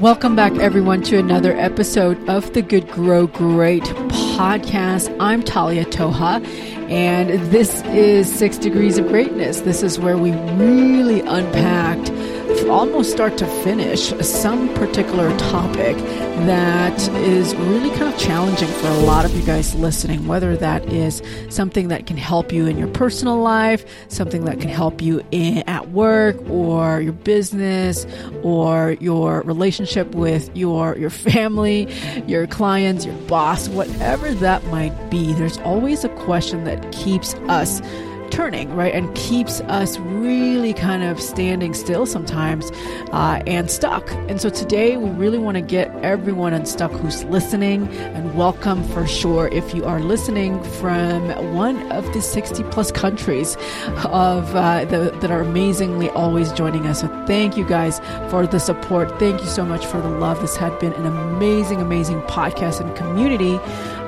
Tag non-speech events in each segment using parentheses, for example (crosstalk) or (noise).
Welcome back, everyone, to another episode of the Good Grow Great podcast. I'm Talia Toha, and this is Six Degrees of Greatness. This is where we really unpacked almost start to finish some particular topic that is really kind of challenging for a lot of you guys listening, whether that is something that can help you in your personal life, something that can help you in, at work or your business or your relationship with your, your family, your clients, your boss, whatever that might be. There's always a question that keeps us turning, right? And keeps us really kind of standing still sometimes uh, and stuck. And so today we really want to get everyone unstuck who's listening and welcome for sure if you are listening from one of the 60 plus countries of uh, the, that are amazingly always joining us. So thank you guys for the support. Thank you so much for the love. This had been an amazing, amazing podcast and community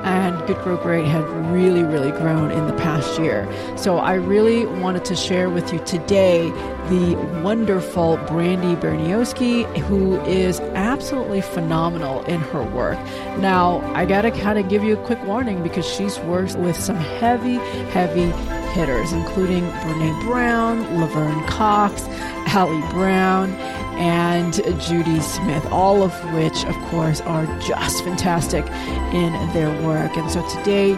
and Good Grow Great had really, really grown in the past year. So I really wanted to share with you today the wonderful Brandi Bernioskie, who is absolutely phenomenal in her work. Now, I gotta kind of give you a quick warning because she's worked with some heavy, heavy hitters, including Brene Brown, Laverne Cox, Ali Brown, and Judy Smith, all of which, of course, are just fantastic in their work. And so today,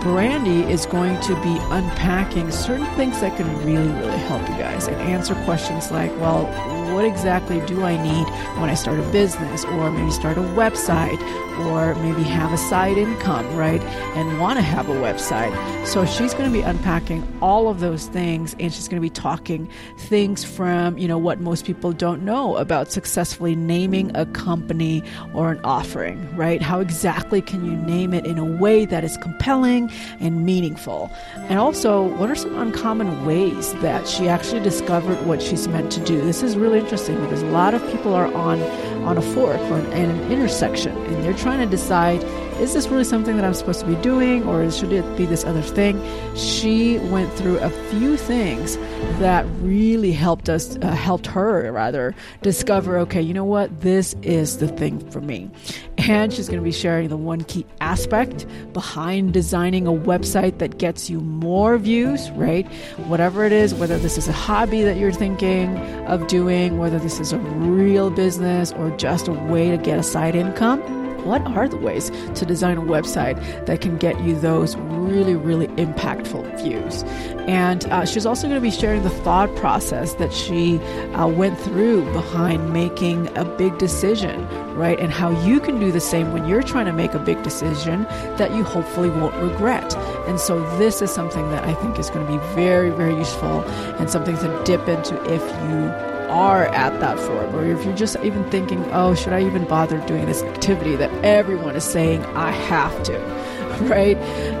Brandi is going to be unpacking certain things that can really, really help you guys and answer questions like, well, what exactly do I need when I start a business or maybe start a website or maybe have a side income, right? And want to have a website. So she's going to be unpacking all of those things and she's going to be talking things from, you know, what most people don't know about successfully naming a company or an offering, right? How exactly can you name it in a way that is compelling and meaningful? And also, what are some uncommon ways that she actually discovered what she's meant to do? This is really interesting because a lot of people are on on a fork or an, an intersection and they're trying to decide is this really something that I'm supposed to be doing or should it be this other thing? She went through a few things that really helped us, uh, helped her rather, discover okay, you know what, this is the thing for me. And she's going to be sharing the one key aspect behind designing a website that gets you more views, right? Whatever it is, whether this is a hobby that you're thinking of doing, whether this is a real business or just a way to get a side income what are the ways to design a website that can get you those really, really impactful views? And uh, she's also going to be sharing the thought process that she uh, went through behind making a big decision, right? And how you can do the same when you're trying to make a big decision that you hopefully won't regret. And so, this is something that I think is going to be very, very useful and something to dip into if you are at that fork, or if you're just even thinking, oh, should I even bother doing this activity that everyone is saying I have to, (laughs) right?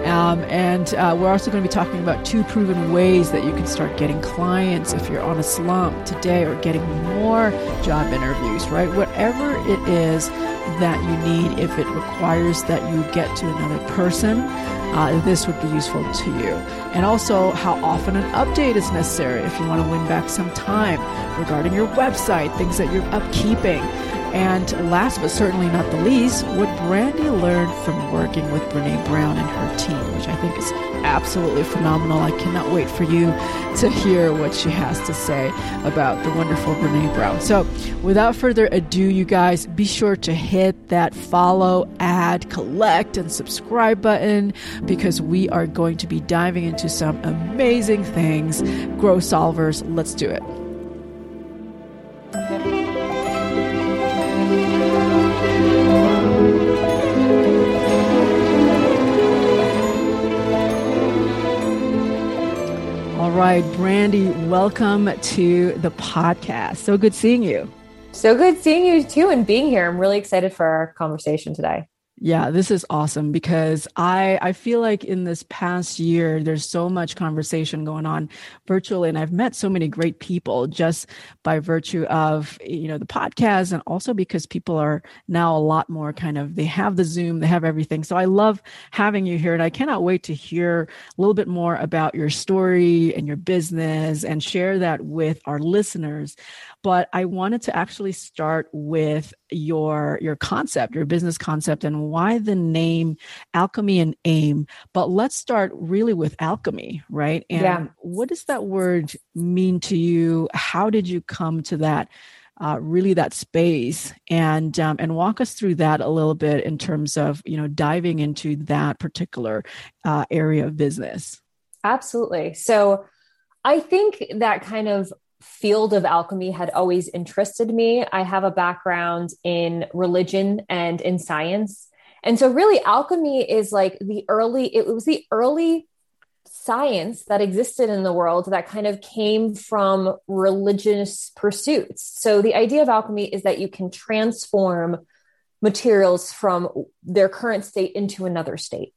Um, and uh, we're also going to be talking about two proven ways that you can start getting clients if you're on a slump today or getting more job interviews, right? Whatever it is that you need, if it requires that you get to another person uh, this would be useful to you. And also, how often an update is necessary if you want to win back some time regarding your website, things that you're upkeeping. And last but certainly not the least, Brandi learned from working with Brene Brown and her team, which I think is absolutely phenomenal. I cannot wait for you to hear what she has to say about the wonderful Brene Brown. So, without further ado, you guys, be sure to hit that follow, add, collect, and subscribe button because we are going to be diving into some amazing things. Grow solvers, let's do it. Brandi, welcome to the podcast. So good seeing you. So good seeing you too and being here. I'm really excited for our conversation today. Yeah, this is awesome because I I feel like in this past year there's so much conversation going on virtually and I've met so many great people just by virtue of you know the podcast and also because people are now a lot more kind of they have the Zoom, they have everything. So I love having you here and I cannot wait to hear a little bit more about your story and your business and share that with our listeners but I wanted to actually start with your your concept, your business concept, and why the name Alchemy and Aim. But let's start really with alchemy, right? And yeah. what does that word mean to you? How did you come to that? Uh, really that space and um, and walk us through that a little bit in terms of you know diving into that particular uh, area of business absolutely so I think that kind of field of alchemy had always interested me. I have a background in religion and in science. And so really alchemy is like the early it was the early science that existed in the world that kind of came from religious pursuits. So the idea of alchemy is that you can transform materials from their current state into another state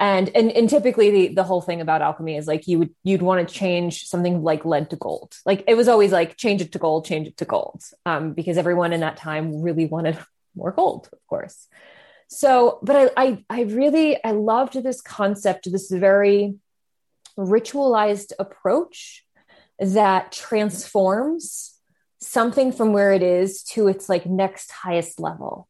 and and and typically the the whole thing about alchemy is like you would you'd want to change something like lead to gold. Like it was always like change it to gold change it to gold um, because everyone in that time really wanted (laughs) more gold of course. So but I, I i really i loved this concept this very ritualized approach that transforms something from where it is to its like next highest level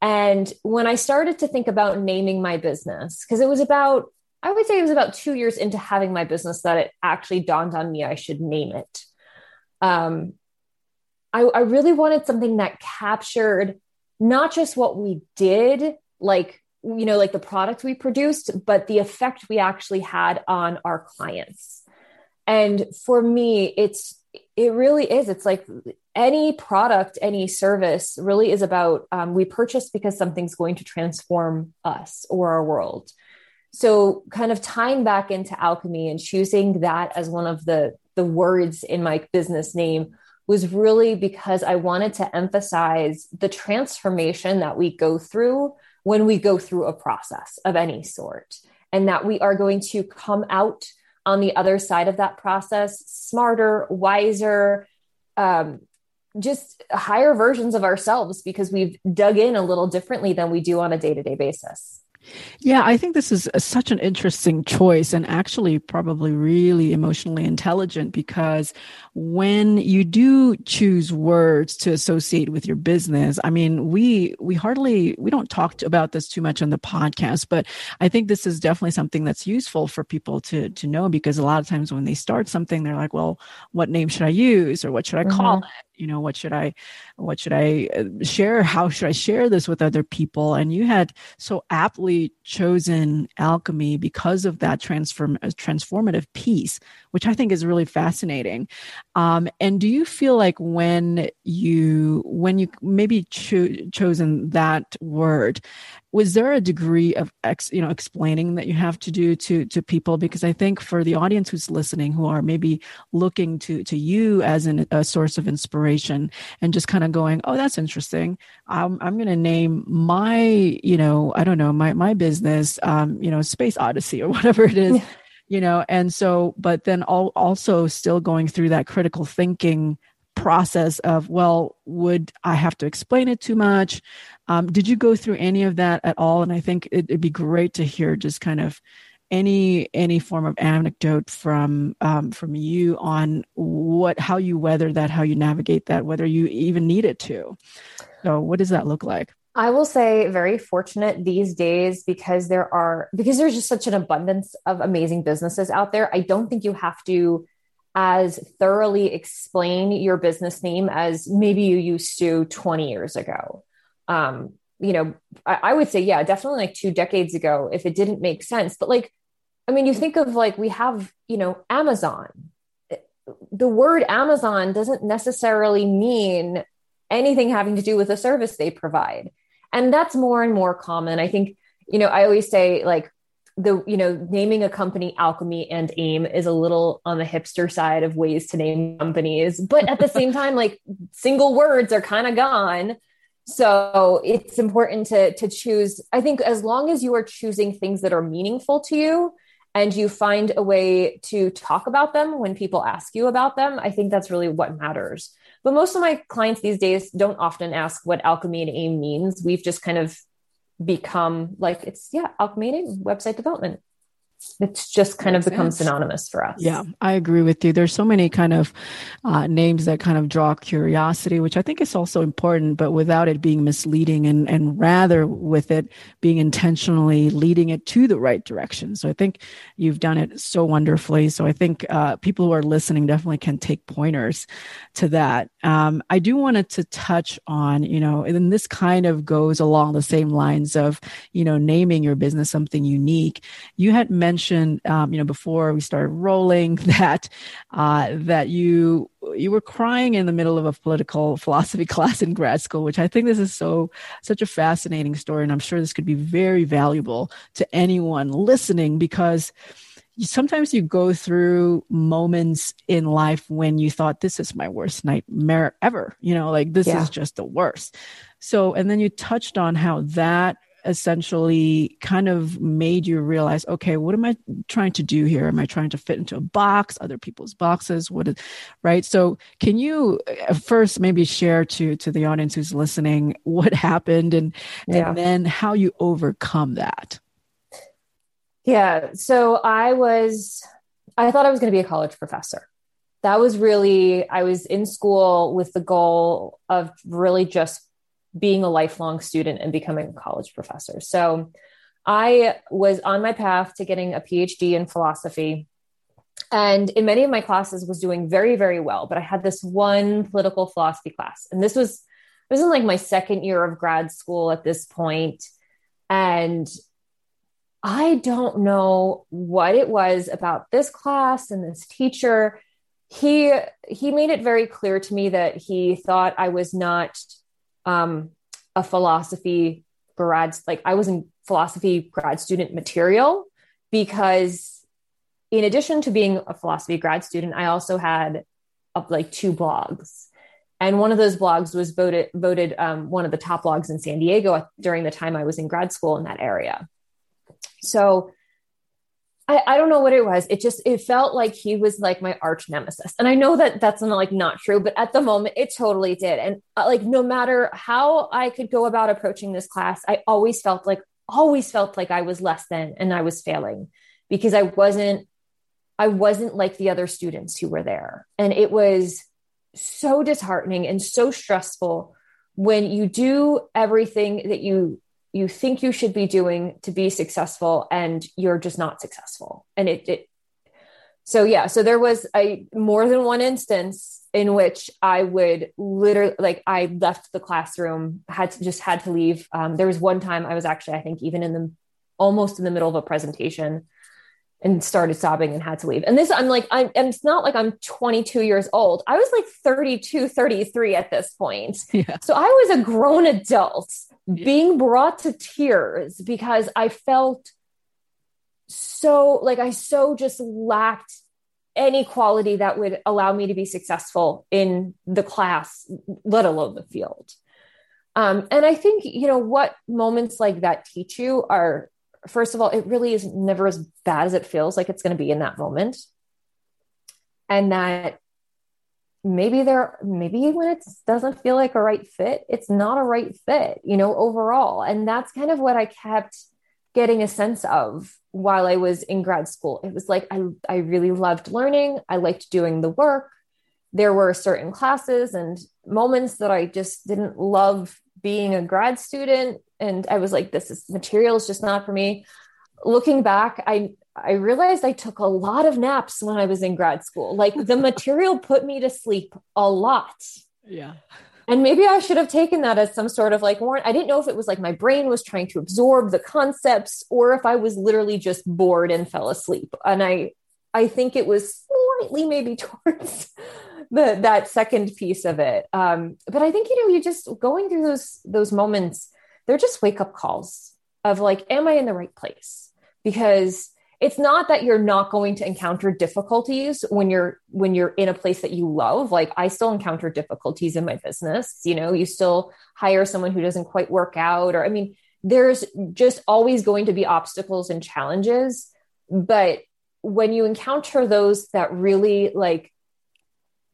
and when I started to think about naming my business, because it was about, I would say it was about two years into having my business that it actually dawned on me I should name it. Um, I, I really wanted something that captured not just what we did, like, you know, like the product we produced, but the effect we actually had on our clients. And for me, it's, it really is. It's like any product, any service really is about um, we purchase because something's going to transform us or our world. So, kind of tying back into alchemy and choosing that as one of the the words in my business name was really because I wanted to emphasize the transformation that we go through when we go through a process of any sort, and that we are going to come out on the other side of that process smarter, wiser, um, just higher versions of ourselves because we've dug in a little differently than we do on a day to day basis. Yeah, I think this is a, such an interesting choice and actually probably really emotionally intelligent because when you do choose words to associate with your business, I mean, we we hardly we don't talk about this too much on the podcast, but I think this is definitely something that's useful for people to to know because a lot of times when they start something, they're like, well, what name should I use or what should I call mm-hmm. it? You know what should i what should i uh, share? How should i share this with other people? And you had so aptly chosen alchemy because of that transform uh, transformative piece which i think is really fascinating. Um, and do you feel like when you when you maybe cho- chosen that word was there a degree of ex, you know explaining that you have to do to to people? Because i think for the audience who's listening who are maybe looking to to you as an, a source of inspiration and just kind of going oh that's interesting. I'm, I'm going to name my you know i don't know my my business um you know space odyssey or (laughs) whatever it is you know? And so but then all, also still going through that critical thinking process of well would i have to explain it too much um, did you go through any of that at all and i think it, would be great to hear just kind of any any form of anecdote from um, from you on what how you weather that how you navigate that whether you even need it to so what does that look like I will say very fortunate these days because there are because there's just such an abundance of amazing businesses out there. I don't think you have to as thoroughly explain your business name as maybe you used to 20 years ago. Um, you know, I, I would say, yeah, definitely like two decades ago, if it didn't make sense. But like, I mean, you think of like we have, you know, Amazon. The word Amazon doesn't necessarily mean anything having to do with the service they provide. And that's more and more common. I think, you know, I always say like the you know naming a company alchemy and aim is a little on the hipster side of ways to name companies but at the same (laughs) time like single words are kind of gone So it's important to to choose. I think as long as you are choosing things that are meaningful to you and you find a way to talk about them when people ask you about them, I think that's really what matters. But most of my clients these days don't often ask what alchemy and aim means. We've just kind of become like it's yeah, alchemy and aim, website development it's just kind of become synonymous for us. Yeah, I agree with you. There's so many kind of uh, names that kind of draw curiosity, which I think is also important, but without it being misleading and, and rather with it being intentionally leading it to the right direction. So I think you've done it so wonderfully. So I think uh, people who are listening definitely can take pointers to that. Um, I do wanted to touch on, you know, and this kind of goes along the same lines of, you know, naming your business something unique. You had mentioned mentioned, um, you know, before we started rolling (laughs) that uh, that you you were crying in the middle of a political (laughs) philosophy class in grad school, which I think this is so such a fascinating story, and I'm sure this could be very valuable to anyone listening because sometimes you go through moments in life when you thought this is my worst nightmare ever you know like this yeah. is just the worst so and then you touched on how that essentially kind of made you realize okay what am i trying to do here? Am i trying to fit into a box other people's boxes? What is right? So can you uh, first maybe share to to the audience who's listening (laughs) what happened and yeah. and then how you overcome that? Yeah. So i was i thought i was going to be a college professor. That was really i was in school with the goal of really just being a lifelong student and becoming a college professor. So I was on my path to getting a PhD in philosophy. And in many of my classes was doing very, very well. But I had this one political philosophy class. And this was this was like my second year of grad school at this. And I don't know what it was about this class and this teacher. He he made it very clear to me that he thought I was not um, a philosophy grad, like I was in philosophy grad student material because in addition to being a philosophy grad student, I also had up like two blogs. And one of those blogs was voted voted um, one of the top blogs in San Diego during the time I was in grad school in that area. So I, I, don't know what it was. It just it felt like he was like my arch nemesis, and I know that that's not like not true, but at the moment it totally did. And uh, like no matter how I could go about approaching this class, I always felt like always felt like I was less than and I was failing because I wasn't I wasn't like the other students who were there, and it was so disheartening and so stressful when you do everything that you you think you should be doing to be successful and you're just not successful. And it, it so yeah so there was a more than one instance in which i would literally like i left the classroom had to just had to leave. Um, there was one time i was actually i think even in the almost in the middle of a presentation and started sobbing and had to leave and this i'm like i'm and it's not like i'm 22 years old i was like 32 33 at this point (laughs) yeah. so i was a grown adult being brought to tears because I felt so like I so just lacked any quality that would allow me to be successful in the class, let alone the field. Um, and I think, you know, what moments like that teach you are, first of all, it really is never as bad as it feels like it's going to be in that moment. And that maybe there maybe when it doesn't feel like a right fit it's not a right fit you know overall. And that's kind of what i kept getting a sense of while i was in grad school. It was like i, I really loved learning. I liked doing the work. There were certain classes and moments that i just didn't love being a grad student and i was like this is material is just not for me looking back i I realized I took a lot of naps when I was in grad school. Like the (laughs) material put me to sleep a lot. Yeah. And maybe I should have taken that as some sort of like warrant. I didn't know if it was like my brain was trying to absorb the concepts or if I was literally just bored and fell asleep. And I I think it was slightly maybe (laughs) towards the that second piece of it. Um, but I think you know, you just going through those those moments, they're just wake up calls of like, am I in the right place? Because it's not that you're not going to encounter difficulties when you're when you're in a place that you love like i still encounter difficulties in my business you know you still hire someone who doesn't quite work out or i mean there's just always going to be obstacles and challenges but when you encounter those that really like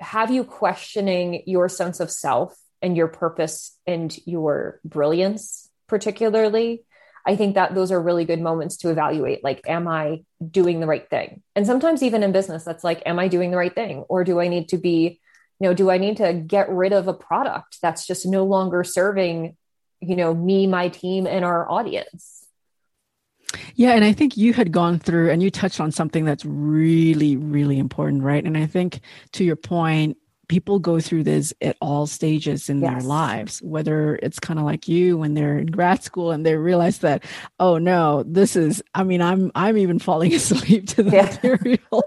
have you questioning your sense of self and your purpose and your brilliance particularly I think that those are really good moments to evaluate like, am I doing the right thing? And sometimes, even in business, that's like, am I doing the right thing? Or do I need to be, you know, do I need to get rid of a product that's just no longer serving, you know, me, my team, and our audience? Yeah, and I think you had gone through and you touched on something that's really, really important, right? And I think to your point, people go through this at all stages in yes. their lives whether it's kind of like you when they're in grad school and they realize that oh no this is i mean i'm i'm even falling (laughs) asleep to the yeah. material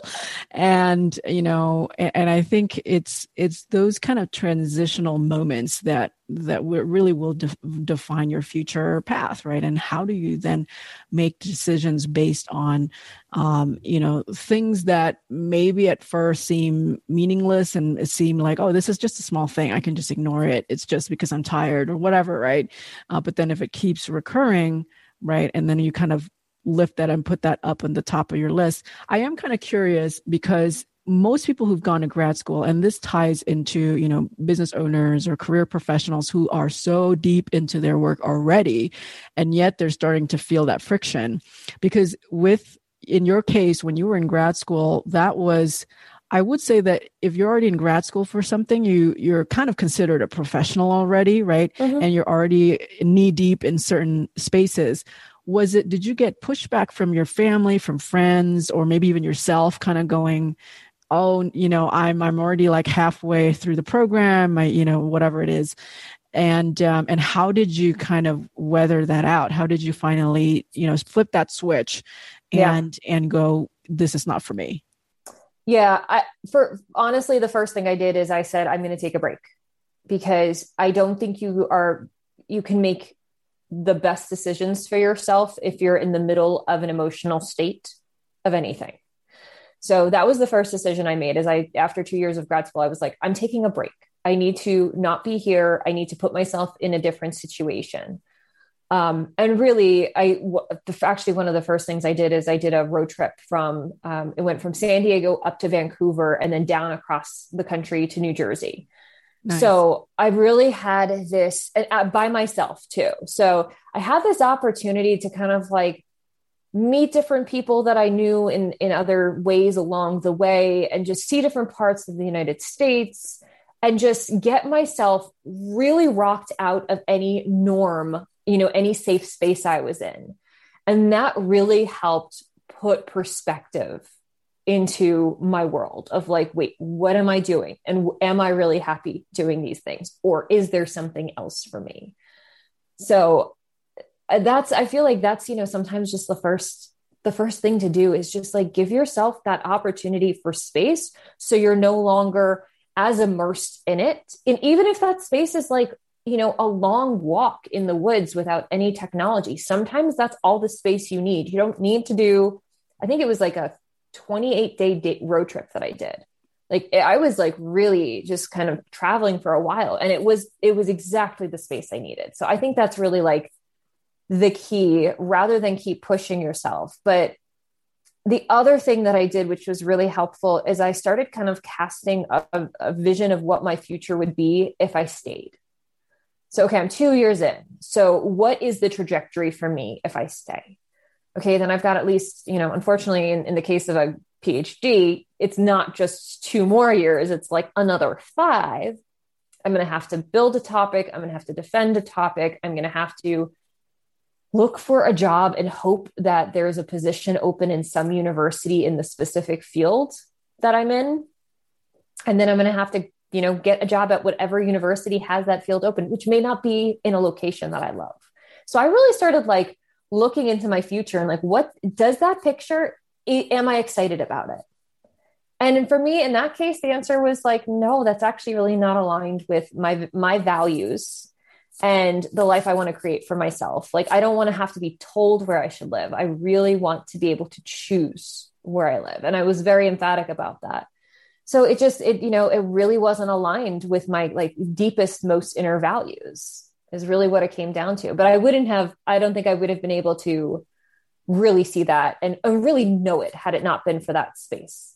and you know and, and, i think it's it's those kind of transitional moments that that really will de- define your future path right? And how do you then make decisions based on um, you know things that maybe at first seem meaningless and seem like oh this is just a small thing. I can just ignore it. It's just because i'm tired or whatever right? Uh, but then if it keeps recurring right and then you kind of lift that and put that up on the top of your list i am kind of curious because most people who've gone to grad school and this ties into you know business owners or career professionals who are so deep into their work already and yet they're starting to feel that friction because with in your case when you were in grad school that was I would say that if you're already in grad school for something, you you're kind of considered a professional already, right? Mm-hmm. And you're already knee deep in certain spaces was it did you get pushback from your family from friends or maybe even yourself kind of going oh you know i'm i'm already like halfway through the program i you know whatever it is. And um, and how did you kind of weather that out? How did you finally you know flip that switch and yeah. and go this is not for me yeah i for honestly the first thing i did is i said i'm going to take a break. Because i don't think you are you can make the best decisions for yourself if you're in the middle of an emotional state of anything so that was the first decision I made. As I, after two years of grad school, I was like, I'm taking a break. I need to not be here. I need to put myself in a different situation. Um, and really, I w- actually one of the first things I did is I did a road trip from um, it went from San Diego up to Vancouver and then down across the country to New Jersey. Nice. So I really had this uh, by myself too. So I had this opportunity to kind of like meet different people that I knew in in other ways along the way and just see different parts of the United States and just get myself really rocked out of any norm, you know, any safe space I was in. And that really helped put perspective into my world of like, wait, what am I doing? And am I really happy doing these things? Or is there something else for me? So Uh, that's i feel like that's you know sometimes just the first the first thing to do is just like give yourself that opportunity for space so you're no longer as immersed in it. And even if that space is like you know a long walk in the woods without any technology sometimes that's all the space you need. You don't need to do i think it was like a 28 day road trip that i did. Like eh, i was like really just kind of traveling for a while and it was it was exactly the space i needed. So i think that's really like the key rather than keep pushing yourself. But the other thing that I did, which was really helpful, is I started kind of casting a, a, vision of what my future would be if I stayed. So, okay, I'm two years in. So, what is the trajectory for me if I stay? Okay, then I've got at least, you know, unfortunately, in, in the case of a PhD, it's not just two more years, it's like another five. I'm going to have to build a topic. I'm going to have to defend a topic. I'm going to have to look for a job and hope that there's a position open in some university in the specific field that I'm in. And then I'm going to have to, you know, get a job at whatever university has that field open, which may not be in a location that I love. So I really started like looking into my future and like, what does that picture? Am I excited about it? And for me, in that case, the answer was like, no, that's actually really not aligned with my my values and the life I want to create for myself. Like, I don't want to have to be told where I should live. I really want to be able to choose where I live. And I was very emphatic about that. So it just, it, you know, it really wasn't aligned with my like deepest, most inner values, is really what it came down to. But I wouldn't have, I don't think I would have been able to really see that and, and really know it had it not been for that space.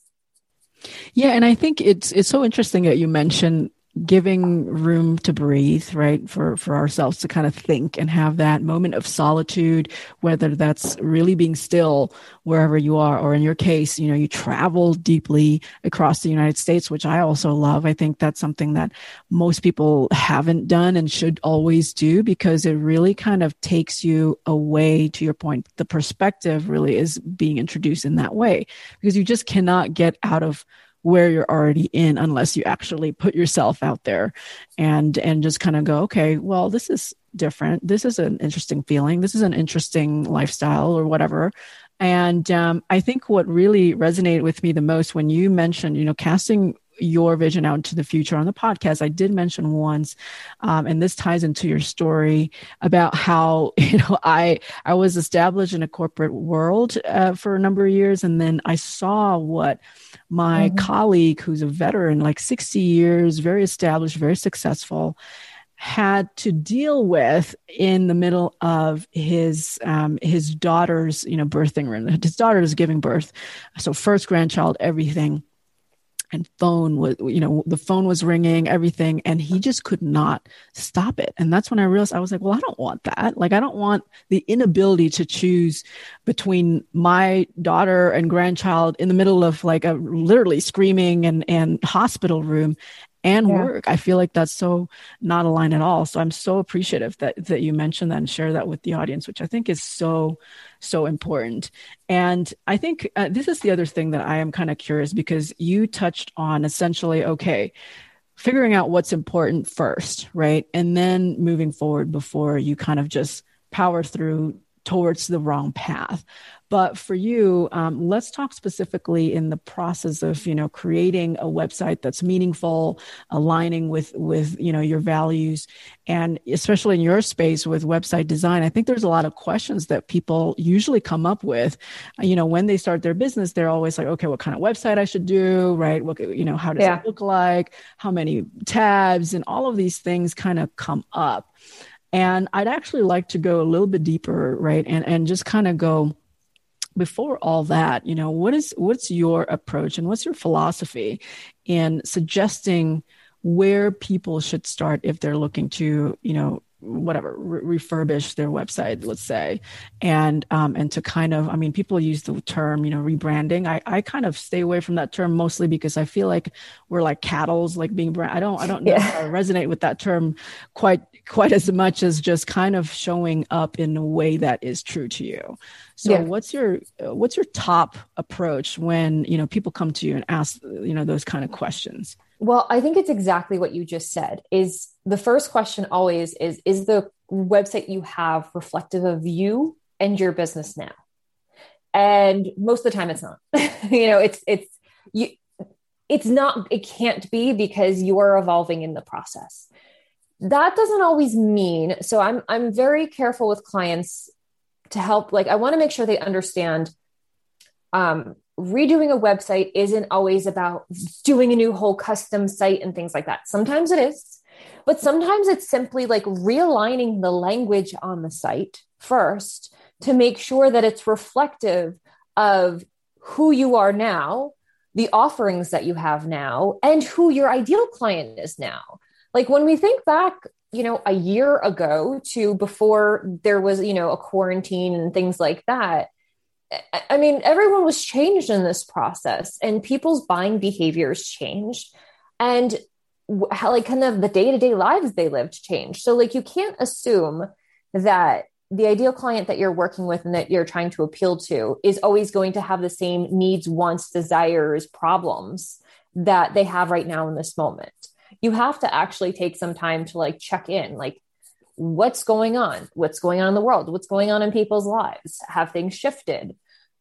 Yeah, and I think it's it's so interesting that you mentioned giving room to breathe right for for ourselves to kind of think and have that moment of solitude whether that's really being still wherever you are or in your case you know you travel deeply across the united states which i also love. I think that's something that most people haven't done and should always do because it really kind of takes you away to your point the perspective really is being introduced in that way because you just cannot get out of where you're already in unless you actually put yourself out there and and just kind of go okay well this is different. This is an interesting feeling. This is an interesting lifestyle or whatever. And um, i think what really resonated with me the most when you mentioned you know casting your vision out into the future on the podcast i did mention once um, and this ties into your story about how (laughs) you know i i was established in a corporate world uh, for a number of years and then i saw what my mm-hmm. colleague who's a veteran like 60 years very established very successful had to deal with in the middle of his um, his daughter's you know birthing room. His daughter is giving birth. So first grandchild everything and phone was you know the phone was ringing everything and he just could not stop it. And that's when i realized i was like well i don't want that. Like i don't want the inability to choose between my daughter and grandchild in the middle of like a literally screaming and and hospital room and yeah. work. I feel like that's so not aligned at all. So I'm so appreciative that that you mentioned that and share that with the audience, which I think is so so important. And I think uh, this is the other thing that I am kind of curious because you touched on essentially okay, figuring out what's important first, right? And then moving forward before you kind of just power through towards the wrong path. But for you, um, let's talk specifically in the process of you know creating a website that's meaningful, aligning with with you know your values, and especially in your space with website design. I think there's a lot of questions that people usually come up with. You know, when they start their business, they're always like, okay, what kind of website I should do, right? What you know, how does yeah. it look like? How many tabs and all of these things kind of come up. And I'd actually like to go a little bit deeper, right? And and just kind of go before all that, you know, what is what's your approach and what's your philosophy in suggesting where people should start if they're looking to, you know, whatever re- refurbish their website let's say and um and to kind of i mean people use the term you know rebranding i i kind of stay away from that term mostly because i feel like we're like cattle's like being brand i don't i don't know yeah. I resonate with that term quite quite as much as just kind of showing up in a way that is true to you so yeah. what's your what's your top approach when you know people come to you and ask you know those kind of questions well, I think it's exactly what you just said. Is the first question always is is the website you have reflective of you and your business now? And most of the time it's not. (laughs) you know, it's it's you it's not it can't be because you are evolving in the process. That doesn't always mean so I'm I'm very careful with clients to help like I want to make sure they understand um redoing a website isn't always about doing a new whole custom site and things like that. Sometimes it is, but sometimes it's simply like realigning the language on the site first to make sure that it's reflective of who you are now, the offerings that you have now, and who your ideal client is now. Like when we think back, you know, a year ago to before there was, you know, a quarantine and things like that, I mean, everyone was changed in this process, and people's buying behaviors changed, and how like kind of the day to day lives they lived changed. So like you can't assume that the ideal client that you're working with and that you're trying to appeal to is always going to have the same needs, wants, desires, problems that they have right now in this moment. You have to actually take some time to like check in, like what's going on, what's going on in the world, what's going on in people's lives, have things shifted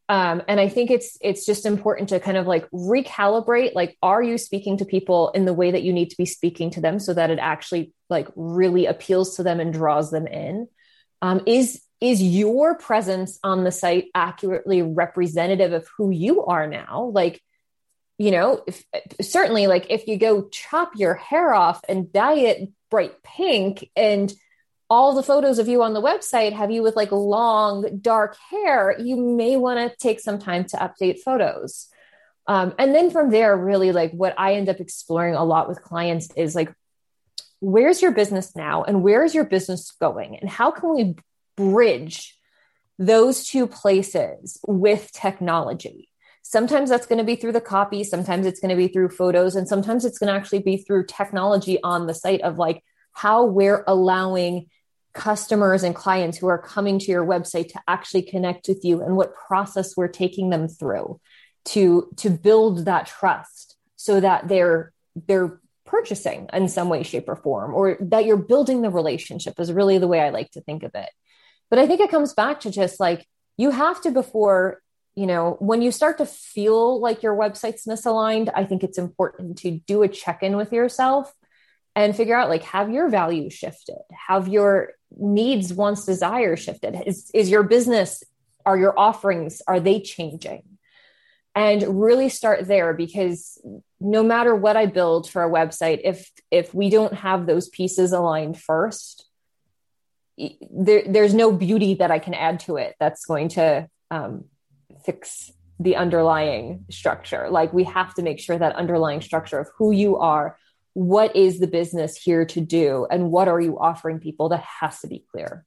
Um, and I think it's it's just important to kind of like recalibrate. Like, are you speaking to people in the way that you need to be speaking to them so that it actually like really appeals to them and draws them in? Um, is is your presence on the site accurately representative of who you are now? Like, you know, if, certainly, like if you go chop your hair off and dye it bright pink and all the photos of you on the website have you with like long dark hair you may want to take some time to update photos. Um, and then from there really like what i end up exploring a lot with clients is like where's your business now and where's your business going? And how can we bridge those two places with technology? Sometimes that's going to be through the copy sometimes it's going to be through photos and sometimes it's going to actually be through technology on the site of like how we're allowing customers and clients who are coming to your website to actually connect with you and what process we're taking them through to to build that trust so that they're they're purchasing in some way shape or form or that you're building the relationship is really the way I like to think of it. But I think it comes back to just like you have to before you know when you start to feel like your website's misaligned I think it's important to do a check-in with yourself and figure out like have your values shifted have your needs wants desires shifted. Is is your business are your offerings are they changing? And really start there because no matter what i build for a website if if we don't have those pieces aligned first there, there's no beauty that i can add to it that's going to um, fix the underlying structure. Like we have to make sure that underlying structure of who you are what is the business here to do and what are you offering people that has to be clear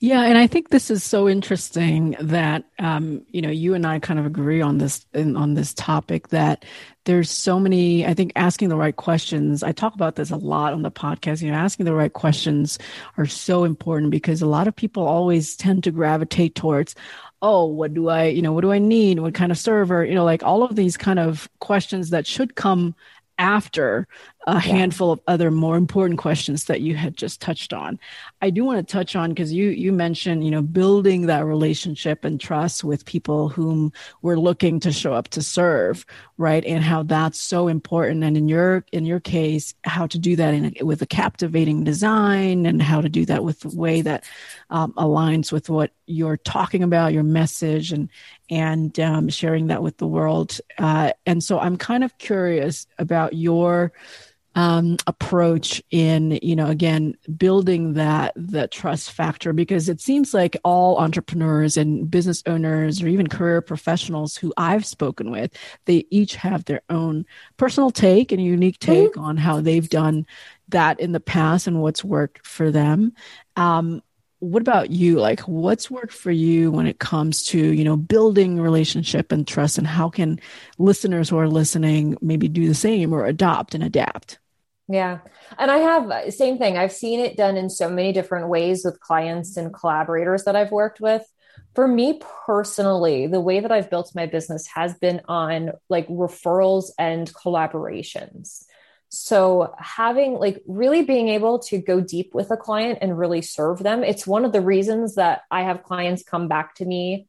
yeah, and I think this is so interesting that um, you know you and I kind of agree on this in, on this topic that there's so many. I think asking the right questions. I talk about this a lot on the podcast. You know, asking the right questions are so important because a lot of people always tend to gravitate towards, oh, what do I, you know, what do I need? What kind of server? You know, like all of these kind of questions that should come after a yeah. handful of other more important questions that you had just touched on. I do want to touch on because you you mentioned you know building that relationship and trust with people whom we're looking to show up to serve, right? And how that's so important. And in your in your case, how to do that in a, with a captivating design and how to do that with the way that um, aligns with what you're talking about, your message, and and um, sharing that with the world. Uh, and so I'm kind of curious about your um, approach in you know again building that that trust factor because it seems like all entrepreneurs and business owners or even career professionals who I've spoken with they each have their own personal take and unique take mm-hmm. on how they've done that in the past and what's worked for them um, what about you like what's worked for you when it comes to you know building relationship and trust and how can listeners who are listening maybe do the same or adopt and adapt yeah. And I have uh, same thing. I've seen it done in so many different ways with clients and collaborators that I've worked with. For me personally, the way that I've built my business has been on like referrals and collaborations. So having like really being able to go deep with a client and really serve them, it's one of the reasons that I have clients come back to me,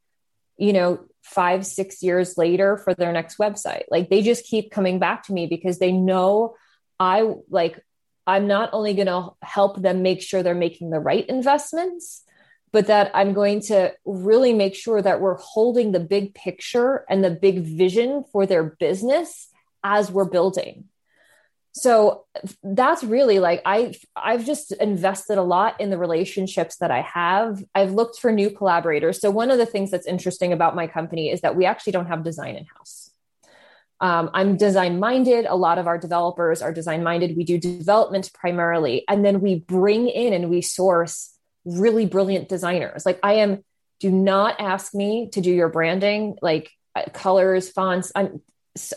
you know, five, six years later for their next website. Like they just keep coming back to me because they know I like, I'm not only going to help them make sure they're making the right investments, but that I'm going to really make sure that we're holding the big picture and the big vision for their business as we're building. So that's really like I I've just invested a lot in the relationships that I have. I've looked for new collaborators. So one of the things that's interesting about my company is that we actually don't have design in house. Um, I'm design minded. A lot of our developers are design minded. We do development primarily, and then we bring in and we source really brilliant designers. Like I am, do not ask me to do your branding, like uh, colors, fonts. I'm,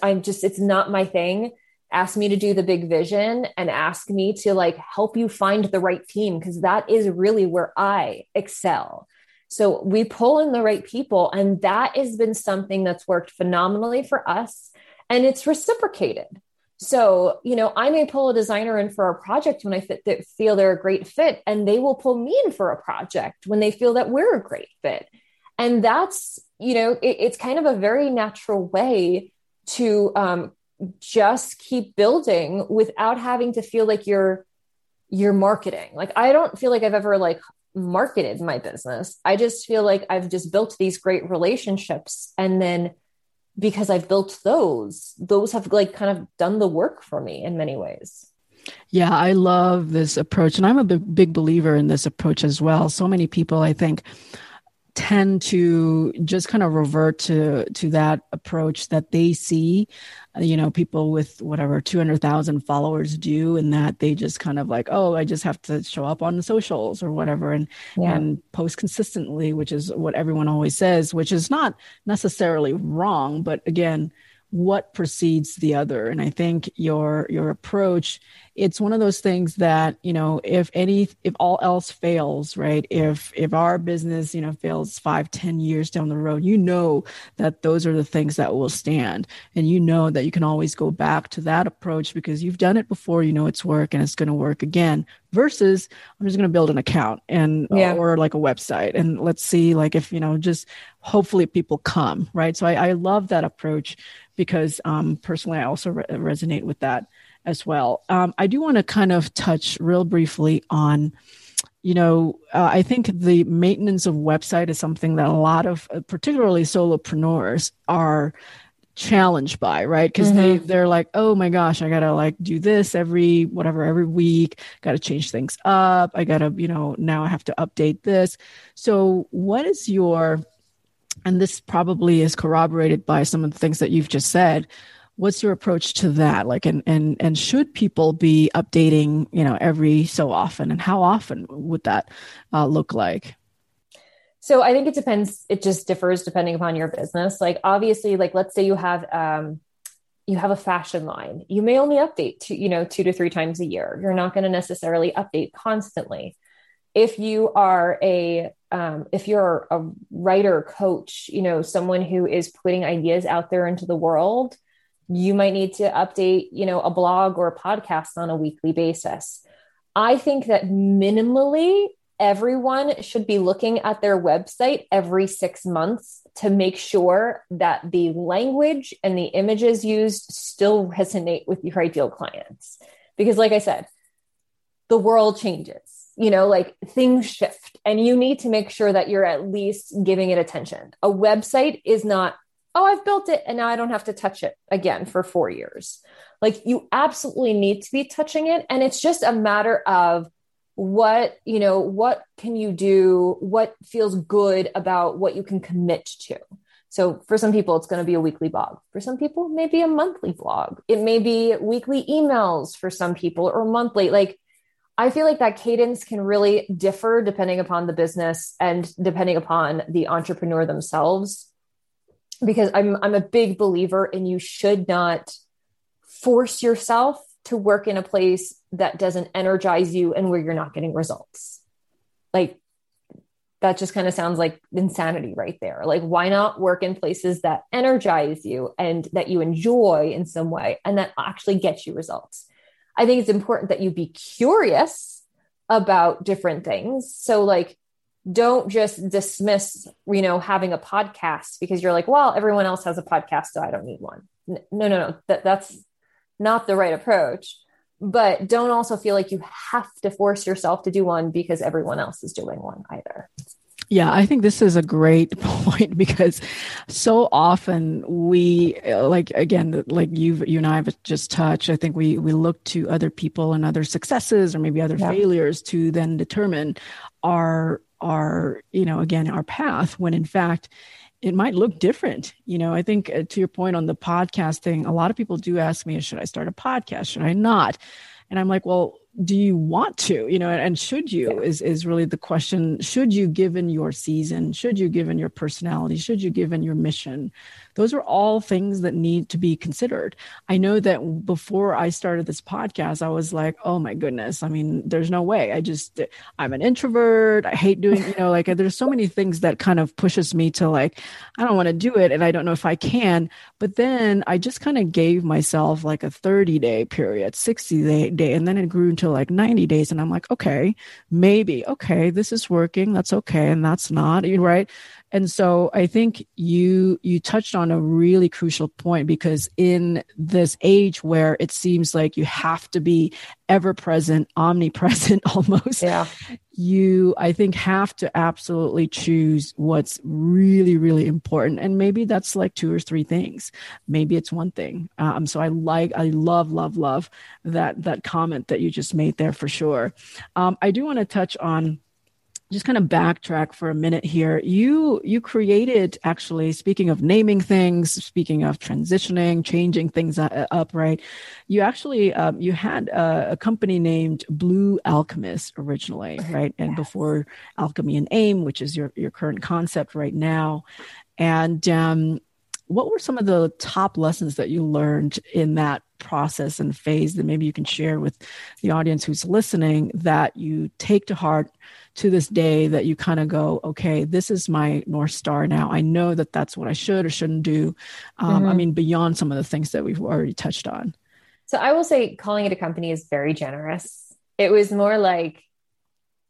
I'm just, it's not my thing. Ask me to do the big vision and ask me to like help you find the right team because that is really where I excel. So we pull in the right people, and that has been something that's worked phenomenally for us and it's reciprocated. So, you know, I may pull a designer in for a project when I fit, feel they're a great fit, and they will pull me in for a project when they feel that we're a great fit. And that's, you know, it, it's kind of a very natural way to um, just keep building without having to feel like you're you're marketing. Like I don't feel like I've ever like marketed my business. I just feel like I've just built these great relationships and then because I've built those, those have like kind of done the work for me in many ways. Yeah, I love this approach. And I'm a big, big believer in this approach as well. So many people, I think, tend to just kind of revert to to that approach that they see uh, you know people with whatever 200,000 followers do and that they just kind of like oh I just have to show up on the socials or whatever and yeah. and post consistently which is what everyone always says which is not necessarily wrong but again what precedes the other and i think your your approach it's one of those things that you know if any if all else fails right if if our business you know fails five ten years down the road you know that those are the things that will stand. And you know that you can always go back to that approach because you've done it before you know it's work and it's going to work again versus i'm just going to build an account and yeah. or like a website. And let's see like if you know just hopefully people come right? So i, I love that approach because um, personally i also re- resonate with that as well. Um, I do want to kind of touch real briefly on, you know, uh, I think the maintenance of website is something that a lot of, uh, particularly solopreneurs, are challenged by right because mm-hmm. they they're like oh my gosh i gotta like do this every whatever every week gotta change things up i gotta you know now i have to update this so what is your and this probably is corroborated by some of the things that you've just said what's your approach to that? Like and and and should people be updating you know every so often? And how often would that uh, look like? So i think it depends it just differs depending upon your business. Like obviously like let's say you have um you have a fashion line. You may only update two you know two to three times a year. You're not going to necessarily update constantly. If you are a um, if you're a writer coach you know someone who is putting ideas out there into the world you might need to update you know a blog or a podcast on a weekly basis. I think that minimally everyone should be looking at their website every 6 months to make sure that the language and the images used still resonate with your ideal clients. Because like i said the world changes you know like things shift and you need to make sure that you're at least giving it attention. A website is not oh, I've built it and now I don't have to touch it again for four years. Like you absolutely need to be touching it. And it's just a matter of what, you know, what can you do? What feels good about what you can commit to? So for some people, it's going to be a weekly blog. For some people, maybe a monthly blog. It may be weekly emails for some people or monthly. Like I feel like that cadence can really differ depending upon the business and depending upon the entrepreneur themselves because I'm I'm a big believer in you should not force yourself to work in a place that doesn't energize you and where you're not getting results. Like that just kind of sounds like insanity right there. Like why not work in places that energize you and that you enjoy in some way and that actually get you results. I think it's important that you be curious about different things. So like don't just dismiss you know having a podcast because you're like well everyone else has a podcast so i don't need one. No no no. That, that's not the right approach. But don't also feel like you have to force yourself to do one because everyone else is doing one either yeah, I think this is a great (laughs) point because so often we like again like you you and I have just touched. I think we we look to other people and other successes or maybe other yeah. failures to then determine our our you know again our path when in fact it might look different you know i think uh, to your point on the podcast thing a lot of people do ask me should i start a podcast should i not and i'm like well do you want to you know and should you is is really the question. Should you given your season should you given your personality should you given your mission those are all things that need to be considered. I know that before i started this podcast i was like oh my goodness. I mean there's no way. I just i'm an introvert. I hate doing you know like there's so many things that kind of pushes me to like i don't want to do it and i don't know if i can. But then i just kind of gave myself like a 30 day period 60 day, day and then it grew into like 90 days. And i'm like okay maybe. Okay this is working. That's okay. And that's not right And so I think you you touched on a really crucial point because in this age where it seems like you have to be ever present, omnipresent (laughs) almost. Yeah. You I think have to absolutely choose what's really really important and maybe that's like two or three things. Maybe it's one thing. Um so I like I love love love that that comment that you just made there for sure. Um I do want to touch on just kind of backtrack for a minute here. You you created actually speaking of naming things speaking of transitioning changing things up right? You actually um, you had a, a, company named blue alchemist originally right? And yes. before alchemy and aim which is your your current concept right now. And um, what were some of the top lessons that you learned in that process and phase that maybe you can share with the audience who's listening that you take to heart to this day that you kind of go, okay, this is my North Star now. I know that that's what I should or shouldn't do. Um, mm-hmm. I mean, beyond some of the things that we've already touched on. So I will say calling it a company is very generous. It was more like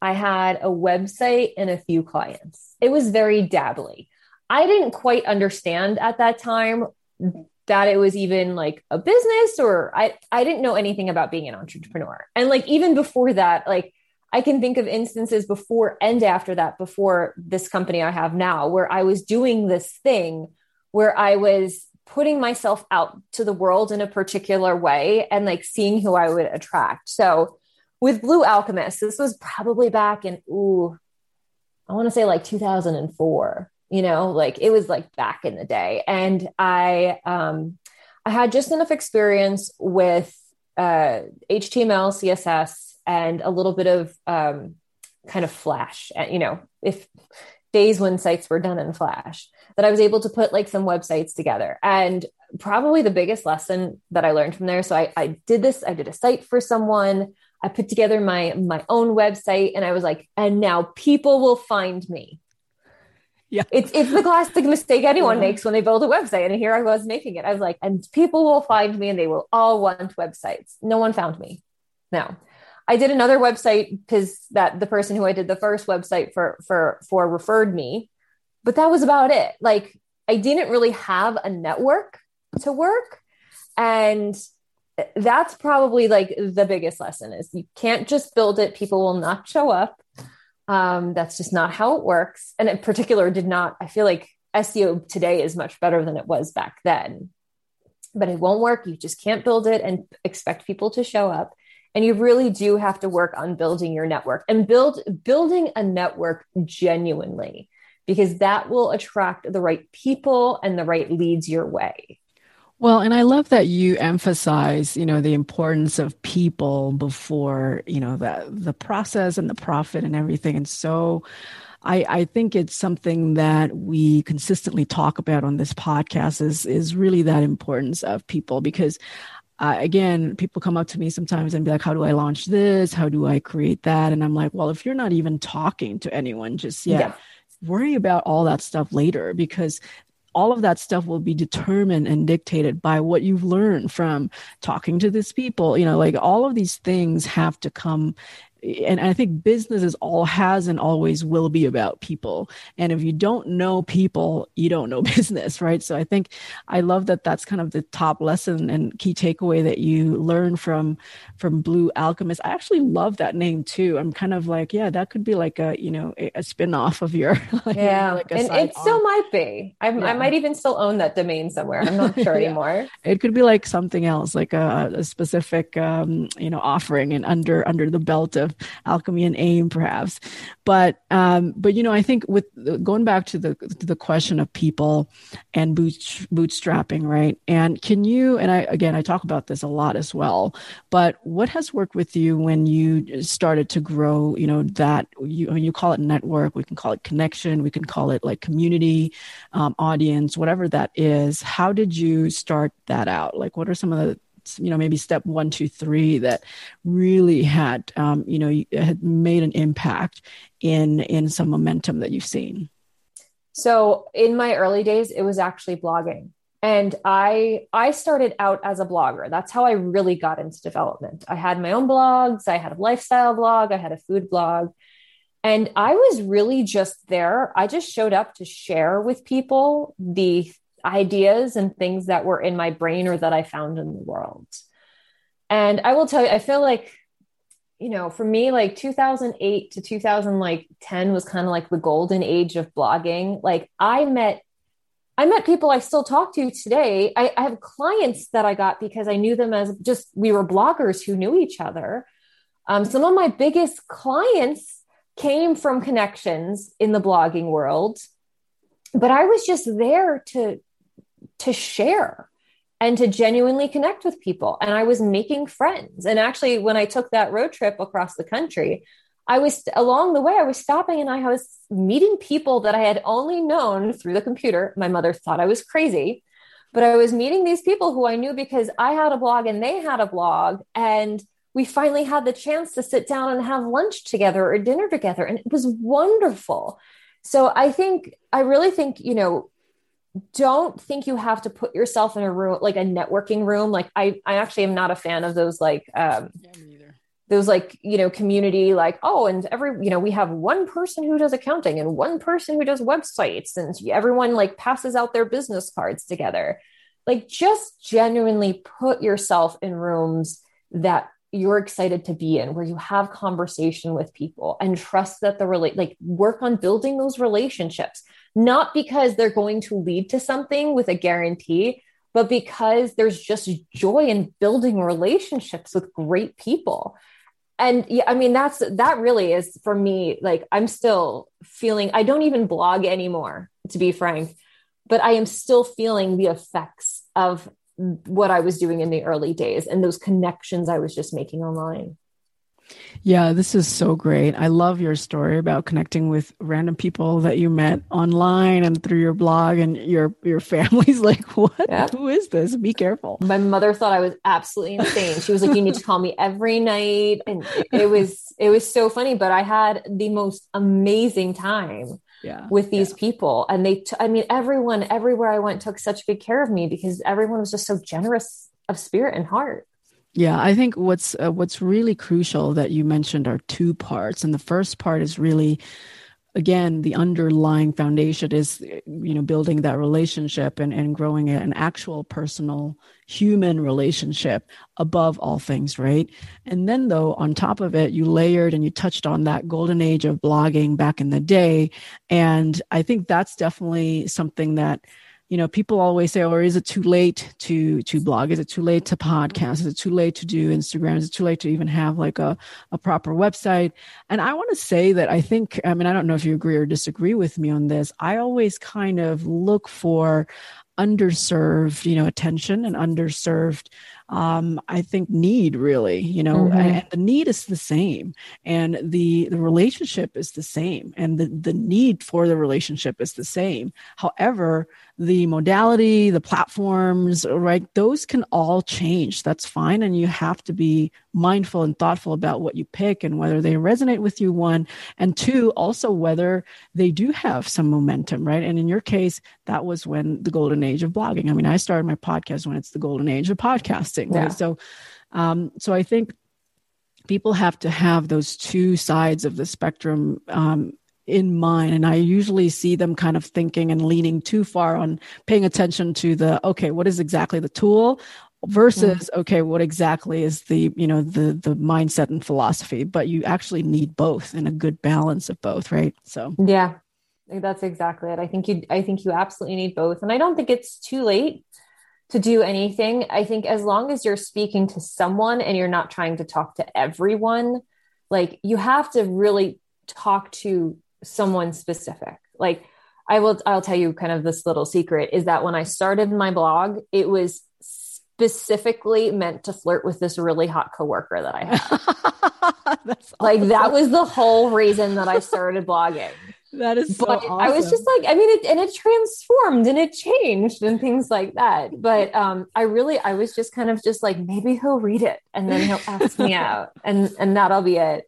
I had a website and a few clients. It was very dabbly. I didn't quite understand at that time that it was even like a business or I I didn't know anything about being an entrepreneur. And like even before that, like I can think of instances before and after that, before this company I have now, where I was doing this thing where I was putting myself out to the world in a particular way and like seeing who I would attract. So with Blue Alchemist, this was probably back in, ooh, I want to say like 2004, you know, like it was like back in the day. And I, um, I had just enough experience with uh, HTML, CSS, and a little bit of um, kind of flash you know if days when sites were done in flash that i was able to put like some websites together and probably the biggest lesson that i learned from there so I, I did this i did a site for someone i put together my my own website and i was like and now people will find me yeah. It's it's the classic mistake anyone makes when they build a website. And here I was making it. I was like, and people will find me and they will all want websites. No one found me. No. I did another website because that the person who I did the first website for for for referred me, but that was about it. Like I didn't really have a network to work, and that's probably like the biggest lesson is you can't just build it. People will not show up. Um, that's just not how it works. And in particular, did not. I feel like SEO today is much better than it was back then, but it won't work. You just can't build it and expect people to show up and you really do have to work on building your network and build building a network genuinely because that will attract the right people and the right leads your way well, and I love that you emphasize, you know, the importance of people before, you know, the the process and the profit and everything. And so I, I think it's something that we consistently talk about on this podcast is is really that importance of people because uh, again, people come up to me sometimes and be like, How do I launch this? How do I create that? And I'm like, Well, if you're not even talking to anyone just yet, yeah. worry about all that stuff later because all of that stuff will be determined and dictated by what you've learned from talking to these people you know like all of these things have to come and I think business is all has and always will be about people. And if you don't know people, you don't know (laughs) business, right? So I think I love that that's kind of the top lesson and key takeaway that you learn from from Blue Alchemist. I actually love that name too. I'm kind of like, yeah, that could be like a you know a, a spin off of your (laughs) like, yeah, like and it still might be. Yeah. i might even still own that domain somewhere. I'm not (laughs) sure yeah. anymore. It could be like something else, like a, a specific um, you know offering and under under the belt of alchemy and aim perhaps. But um but you know i think with going back to the to the question of people and boot, bootstrapping right? And can you and i again i talk about this a lot as well but what has worked with you when you started to grow you know that you I mean, you call it network we can call it connection we can call it like community um, audience whatever that is how did you start that out? Like what are some of the you know maybe step one two three that really had um, you know had made an impact in in some momentum that you've seen. So in my early days it was actually blogging. And i i started out as a blogger. That's how i really got into development. I had my own blogs i had a lifestyle blog i had a food blog. And I was really just there. I just showed up to share with people the ideas and things that were in my brain or that I found in the world. And I will tell you, I feel like, you know, for me, like 2008 to 2010 was kind of like the golden age of blogging. Like I met I met people I still talk to today. I, I, have clients that I got because I knew them as just we were bloggers who knew each other. Um, some of my biggest clients came from connections in the blogging world, but I was just there to to share and to genuinely connect with people. And I was making friends. And actually, when I took that road trip across the country, I was along the way, I was stopping and I was meeting people that I had only known through the computer. My mother thought I was crazy, but I was meeting these people who I knew because I had a blog and they had a blog. And we finally had the chance to sit down and have lunch together or dinner together. And it was wonderful. So I think, I really think, you know, don't think you have to put yourself in a room like a networking room. Like I, I actually am not a fan of those like um, yeah, those like you know community like oh and every you know we have one person who does accounting and one person who does websites and everyone like passes out their business cards together. Like just genuinely put yourself in rooms that you're excited to be in where you have conversation with people and trust that the relate like work on building those relationships not because they're going to lead to something with a guarantee but because there's just joy in building relationships with great people and yeah, I mean, that's that really is for me. Like, I'm still feeling, I don't even blog anymore, to be frank, but I am still feeling the effects of what I was doing in the early days and those connections I was just making online. Yeah, this is so great. I love your story about connecting with random people that you met online and through your blog and your your family's (laughs) like, "What? Yeah. Who is this? Be careful." My mother thought I was absolutely insane. She was like, "You need to call me every night." And it was it was so funny, but I had the most amazing time. Yeah, with these yeah. people and they t- i mean everyone everywhere i went took such good care of me because everyone was just so generous of spirit and heart yeah, I think what's uh, what's really crucial that you mentioned are two parts, and the first part is really again the underlying foundation is you know building that relationship and, and growing an actual personal human relationship above all things right? And then though on top of it you layered and you touched on that golden age of blogging back in the day and i think that's definitely something that you know people always say or oh, is it too late to to blog? Is it too late to podcast? Is it too late to do instagram? Is it too late to even have like a, a proper website? And i want to say that i think i mean i don't know if you agree or disagree with me on this. I always kind of look for underserved you know attention and underserved um, I think need really, you know, mm-hmm. and the need is the same, and the the relationship is the same, and the the need for the relationship is the same. However, the modality, the platforms, right? Those can all change. That's fine. And you have to be mindful and thoughtful about what you pick and whether they resonate with you, one. And two, also whether they do have some momentum, right? And in your case, that was when the golden age of blogging. I mean, I started my podcast when it's the golden age of podcasting, right? Yeah. So, um, so I think people have to have those two sides of the spectrum um, in mind. And i usually see them kind of thinking and leaning too far on paying attention to the okay what is exactly the tool versus mm. okay what exactly is the you know the the mindset and philosophy. But you actually need both and a good balance of both right? So. Yeah. That's exactly it. I think you i think you absolutely need both. And i don't think it's too late to do anything i think as long as you're speaking to someone and you're not trying to talk to everyone like you have to really talk to someone specific. Like I will I'll tell you kind of this little secret is that when I started my blog, it was specifically meant to flirt with this really hot coworker that I had. (laughs) Like awesome. that was the whole reason that I started blogging. That is so but awesome. I was just like, I mean, it, and it transformed and it changed and things like that. (laughs) But um, I really, I was just kind of just like, maybe he'll read it and then he'll ask me (laughs) out, and and that'll be it.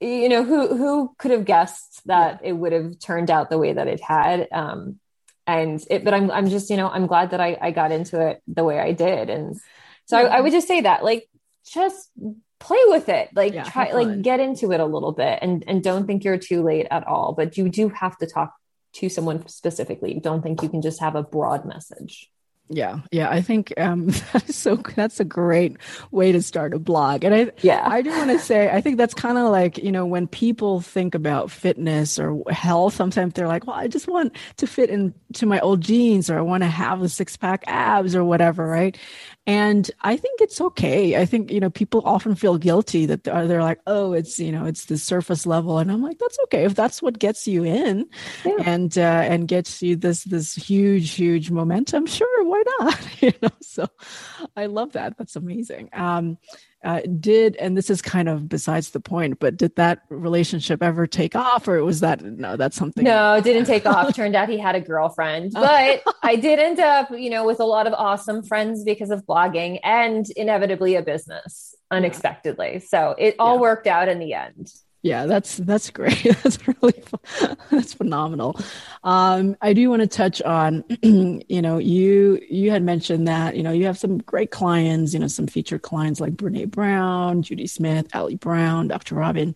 You know who who could have guessed that it would have turned out the way that it had? Um and it but i'm i'm just you know i'm glad that i i got into it the way i did. And so I, I would just say that like just play with it. Like yeah, try like get into it a little bit and and don't think you're too late at all but you do have to talk to someone specifically. Don't think you can just have a broad message. Yeah, yeah, I think um, (laughs) that is so. That's a great way to start a blog, and I yeah, I do want to say I think that's kind of like you know when people think about fitness or health, sometimes they're like, well, I just want to fit into my old jeans, or I want to have the six pack abs, or whatever, right? And I think it's okay. I think, you know, people often feel guilty that they're, like, oh, it's, you know, it's the surface level. And I'm like, that's okay. If that's what gets you in yeah. and, uh, and gets you this, this huge, huge momentum, sure, why not? (laughs) you know, so I love that. That's amazing. Um, uh, did and this is kind of besides the point but did that relationship ever take off or was that no that's something no it didn't take off. Turned out he had a girlfriend (laughs) but i did end up you know with a lot of awesome friends because of blogging and inevitably a business unexpectedly. So it all yeah. worked out in the end yeah that's that's great. (laughs) That's really (laughs) that's phenomenal. Um, i do want to touch on (clears throat) you know you you had mentioned that you know you have some great clients you know some featured clients like brene brown judy smith ali brown dr robin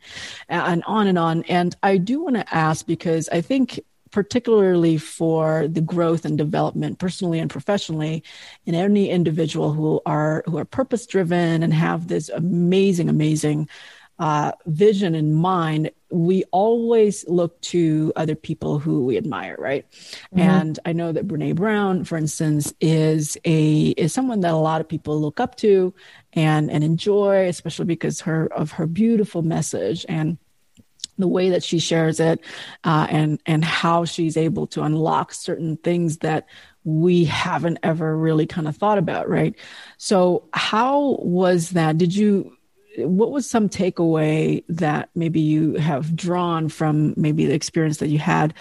and on and on. And i do want to ask because i think particularly for the growth and development personally and professionally in any individual who are who are purpose driven and have this amazing amazing uh, vision in mind, we always look to other people who we admire, right? Mm-hmm. And I know that Brene Brown, for instance, is a is someone that a lot of people look up to and and enjoy, especially because her of her beautiful message and the way that she shares it, uh, and and how she's able to unlock certain things that we haven't ever really kind of thought about, right? So, how was that? Did you what was some takeaway that maybe you have drawn from maybe the experience that you had?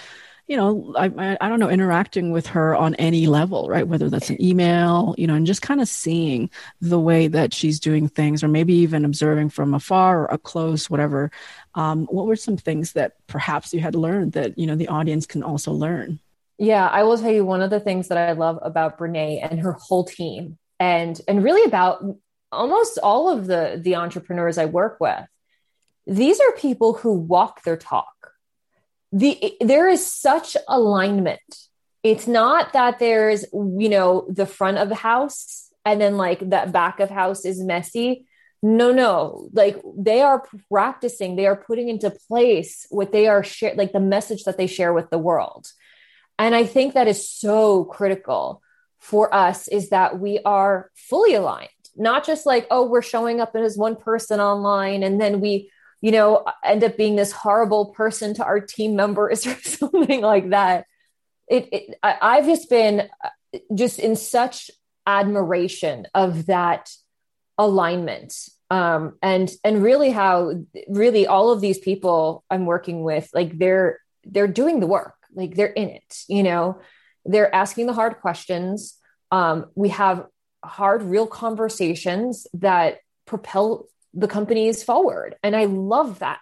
You know I, I don't know interacting with her on any level right? Whether that's an email you know and just kind of seeing the way that she's doing things or maybe even observing from afar or up close whatever. Um, what were some things that perhaps you had learned that you know the audience can also learn? Yeah i will tell you one of the things that i love about brene and her whole team and and really about almost all of the the entrepreneurs I work with, these are people who walk their talk. The there is such alignment. It's not that there's, you know, the front of the house and then like that back of house is messy. No, no. Like they are practicing, they are putting into place what they are share like the message that they share with the world. And I think that is so critical for us is that we are fully aligned not just like, oh, we're showing up as one person online and then we, you know, end up being this horrible person to our team members (laughs) or something like that. It, it I, I've just been uh, just in such admiration of that alignment. Um, and and really how really all of these people i'm working with like they're they're doing the work. Like they're in it you know? They're asking the hard questions. Um, we have hard, real conversations that propel the companies forward. And I love that.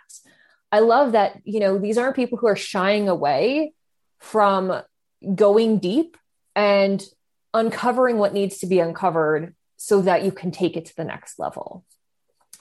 I love that, you know, these aren't people who are shying away from going deep and uncovering what needs to be uncovered so that you can take it to the next level.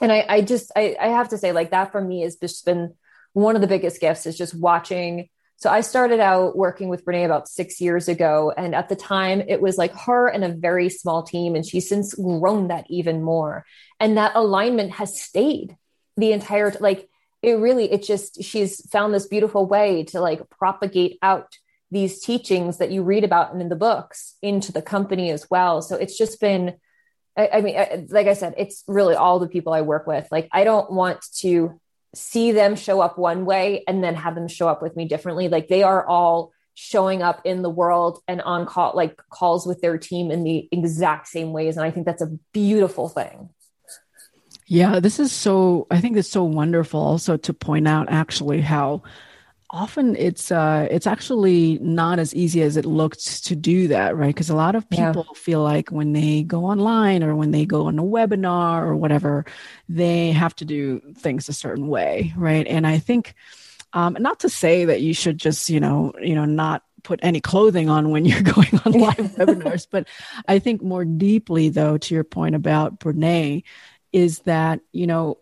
And I, I just, I, I have to say, like, that for me has just been one of the biggest gifts is just watching so I started out working with Brene about six years ago. And at the time, it was like her and a very small team. And she's since grown that even more. And that alignment has stayed the entire, like, it really, it just, she's found this beautiful way to like propagate out these teachings that you read about and in the books into the company as well. So it's just been, I, I mean, like I said, it's really all the people I work with. Like, I don't want to see them show up one way and then have them show up with me differently. Like they are all showing up in the world and on call like calls with their team in the exact same ways and i think that's a beautiful thing yeah this is so i think it's so wonderful also to point out actually how often it's uh it's actually not as easy as it looks to do that right? Because a lot of people yeah. feel like when they go online or when they go on a webinar or whatever they have to do things a certain way right? And i think um not to say that you should just you know you know not put any clothing on when you're (laughs) going on live webinars but i think more deeply though to your point about brene is that, you know,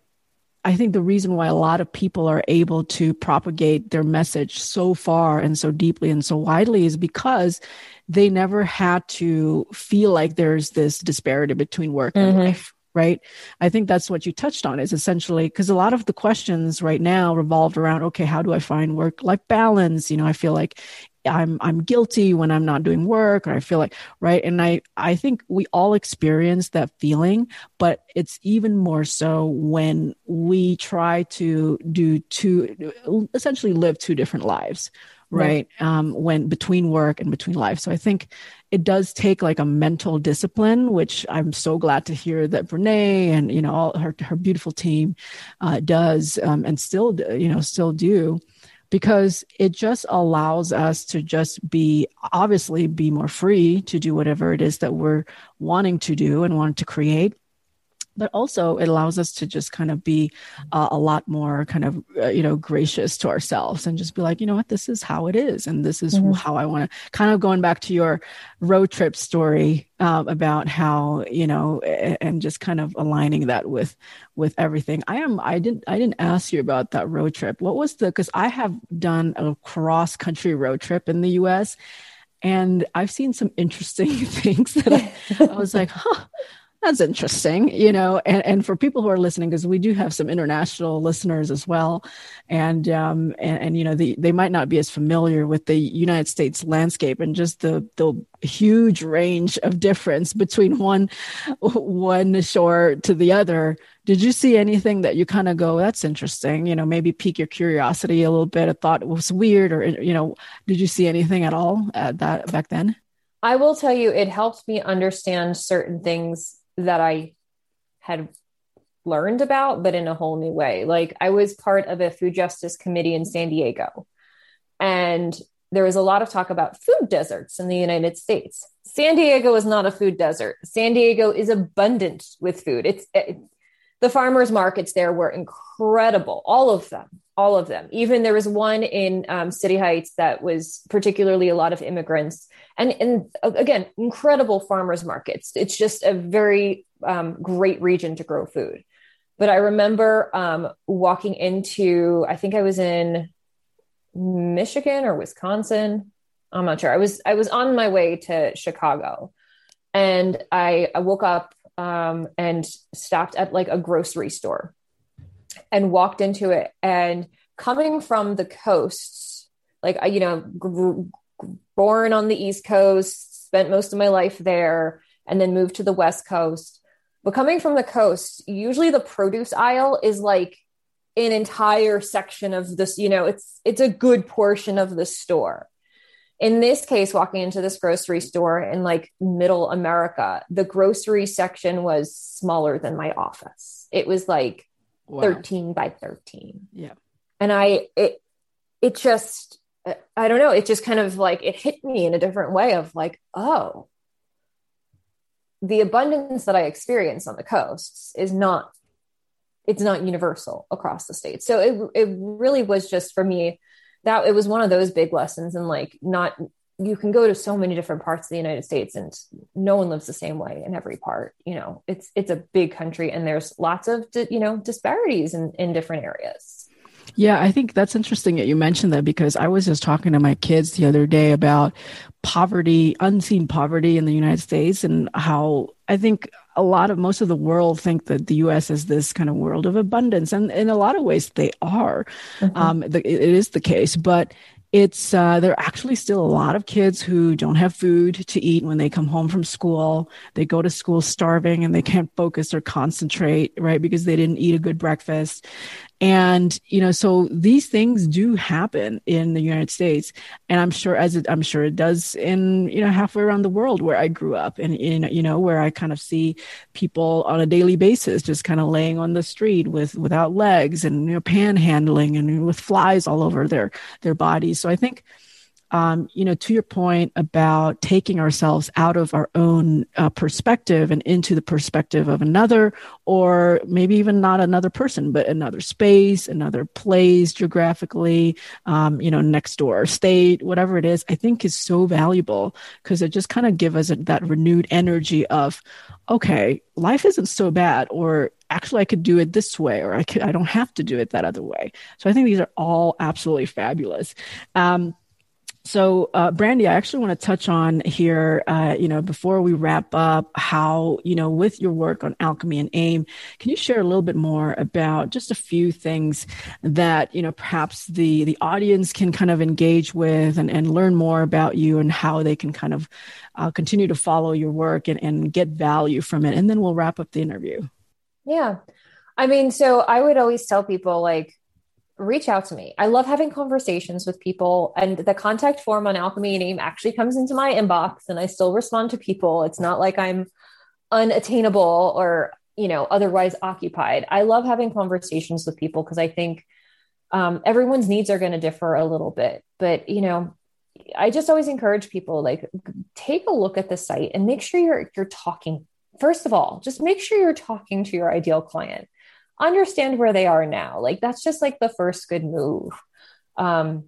I think the reason why a lot of people are able to propagate their message so far and so deeply and so widely is because they never had to feel like there's this disparity between work and mm-hmm. life right i think that's what you touched on is essentially because a lot of the questions right now revolved around okay how do i find work life balance you know i feel like I'm I'm guilty when I'm not doing work or I feel like right? And I I think we all experience that feeling but it's even more so when we try to do two essentially live two different lives right? Um when between work and between life. So I think it does take like a mental discipline which I'm so glad to hear that Brene and you know all her her beautiful team uh, does um, and still you know still do because it just allows us to just be obviously be more free to do whatever it is that we're wanting to do and want to create but also it allows us to just kind of be uh, a lot more kind of uh, you know gracious to ourselves and just be like you know what? This is how it is and this is mm-hmm. how i want to kind of going back to your road trip story um, about how you know and just kind of aligning that with with everything. I am i didn't i didn't ask you about that road trip. What was the because i have done a cross country road trip in the us and I've seen some interesting (laughs) things that I, I was like, huh, that's interesting you know and, and for people who are listening because we do have some international listeners as well. And um and, and you know the, they might not be as familiar with the united states landscape and just the the huge range of difference between one one shore to the other. Did you see anything that you kind of go that's interesting you know maybe pique your curiosity a little bit a thought it was weird or you know did you see anything at all at that back then? I will tell you, it helped me understand certain things that I had learned about, but in a whole new way. Like I was part of a food justice committee in San Diego, and there was a lot of talk about food deserts in the United States. San Diego is not a food desert. San Diego is abundant with food. It's it, the farmers markets there were incredible, all of them, all of them. Even there was one in um, City Heights that was particularly a lot of immigrants and and again incredible farmers markets. It's just a very um, great region to grow food. But i remember um, walking into i think i was in michigan or wisconsin. I'm not sure. I was i was on my way to chicago and i, I woke up um, and stopped at like a grocery store and walked into it and coming from the coasts like I, you know born on the East Coast, spent most of my life there, and then moved to the West Coast. But coming from the coast, usually the produce aisle is like an entire section of this, you know, it's it's a good portion of the store. In this case, walking into this grocery store in like middle America, the grocery section was smaller than my office. It was like wow. 13 by 13. Yeah. And I it it just I don't know, it just kind of like it hit me in a different way of like, oh, the abundance that I experience on the coasts is not it's not universal across the state. So it it really was just for me that it was one of those big lessons and like not you can go to so many different parts of the United States and no one lives the same way in every part. You know, it's it's a big country and there's lots of you know disparities in in different areas. Yeah, I think that's interesting that you mentioned that because I was just talking to my kids the other day about poverty, unseen poverty in the United States, and how I think a lot of most of the world think that the U.S. is this kind of world of abundance, and in a lot of ways they are. Mm-hmm. Um, the, it is the case, but it's uh, there are actually still a lot of kids who don't have food to eat when they come home from school. They go to school starving and they can't focus or concentrate right because they didn't eat a good breakfast and you know so these things do happen in the united states. And i'm sure as it i'm sure it does in you know halfway around the world where i grew up and in you know where i kind of see people on a daily basis just kind of laying on the street with without legs and you know panhandling and with flies all over their their bodies. So i think um, you know, to your point about taking ourselves out of our own uh, perspective and into the perspective of another, or maybe even not another person, but another space, another place geographically, um, you know, next door, state, whatever it is, I think is so valuable because it just kind of gives us that renewed energy of, okay, life isn't so bad, or actually I could do it this way, or I could, I don't have to do it that other way. So I think these are all absolutely fabulous. Um, so, uh, Brandi, I actually want to touch on here, uh, you know, before we wrap up, how, you know, with your work on alchemy and aim, can you share a little bit more about just a few things that, you know, perhaps the, the audience can kind of engage with and, and learn more about you and how they can kind of uh, continue to follow your work and, and get value from it? And then we'll wrap up the interview. Yeah. I mean, so I would always tell people like, reach out to me. I love having conversations with people, and the contact form on Alchemy Aim actually comes into my inbox, and I still respond to people. It's not like I'm unattainable or you know otherwise occupied. I love having conversations with people because I think um, everyone's needs are going to differ a little bit, but you know. I just always encourage people like take a look at the site and make sure you're you're talking first of all, just make sure you're talking to your ideal client. Understand where they are now. Like that's just like the first good move. Um,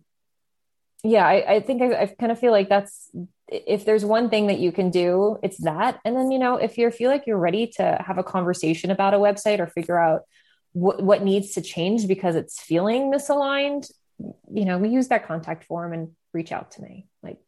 yeah, I, I think I, I kind of feel like that's if there's one thing that you can do, it's that. And then, you know, if you feel like you're ready to have a conversation about a website or figure out what, what needs to change because it's feeling misaligned, you know, we use that contact form and reach out to me. Like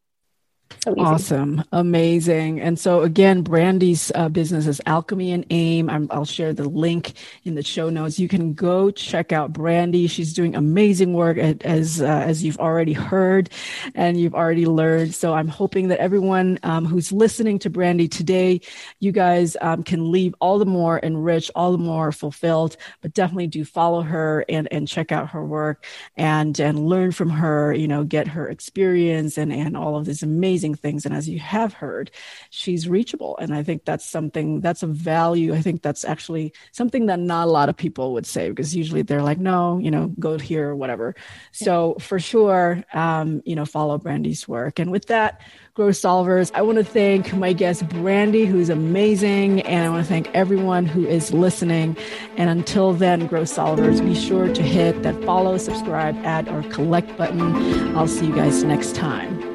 so awesome. Amazing. And so again, Brandi's uh, business is Alchemy and Aim. i will share the link in the show notes. You can go check out Brandi. She's doing amazing work at, as, uh, as you've already heard and you've already learned. So I'm hoping that everyone um, who's listening to Brandi today, you guys um, can leave all the more enriched, all the more fulfilled, but definitely do follow her and, and check out her work and, and learn from her, you know, get her experience and, and all of this amazing things. And as you have heard, she's reachable. And I think that's something that's a value. I think that's actually something that not a lot of people would say because usually they're like, no, you know, go here or whatever. So for sure, um, you know, follow Brandi's work. And with that, Grow Solvers. I want to thank my guest, Brandi, who's amazing. And I want to thank everyone who is listening. And until then, Grow Solvers, be sure to hit that follow, subscribe, add, or collect button. I'll see you guys next time.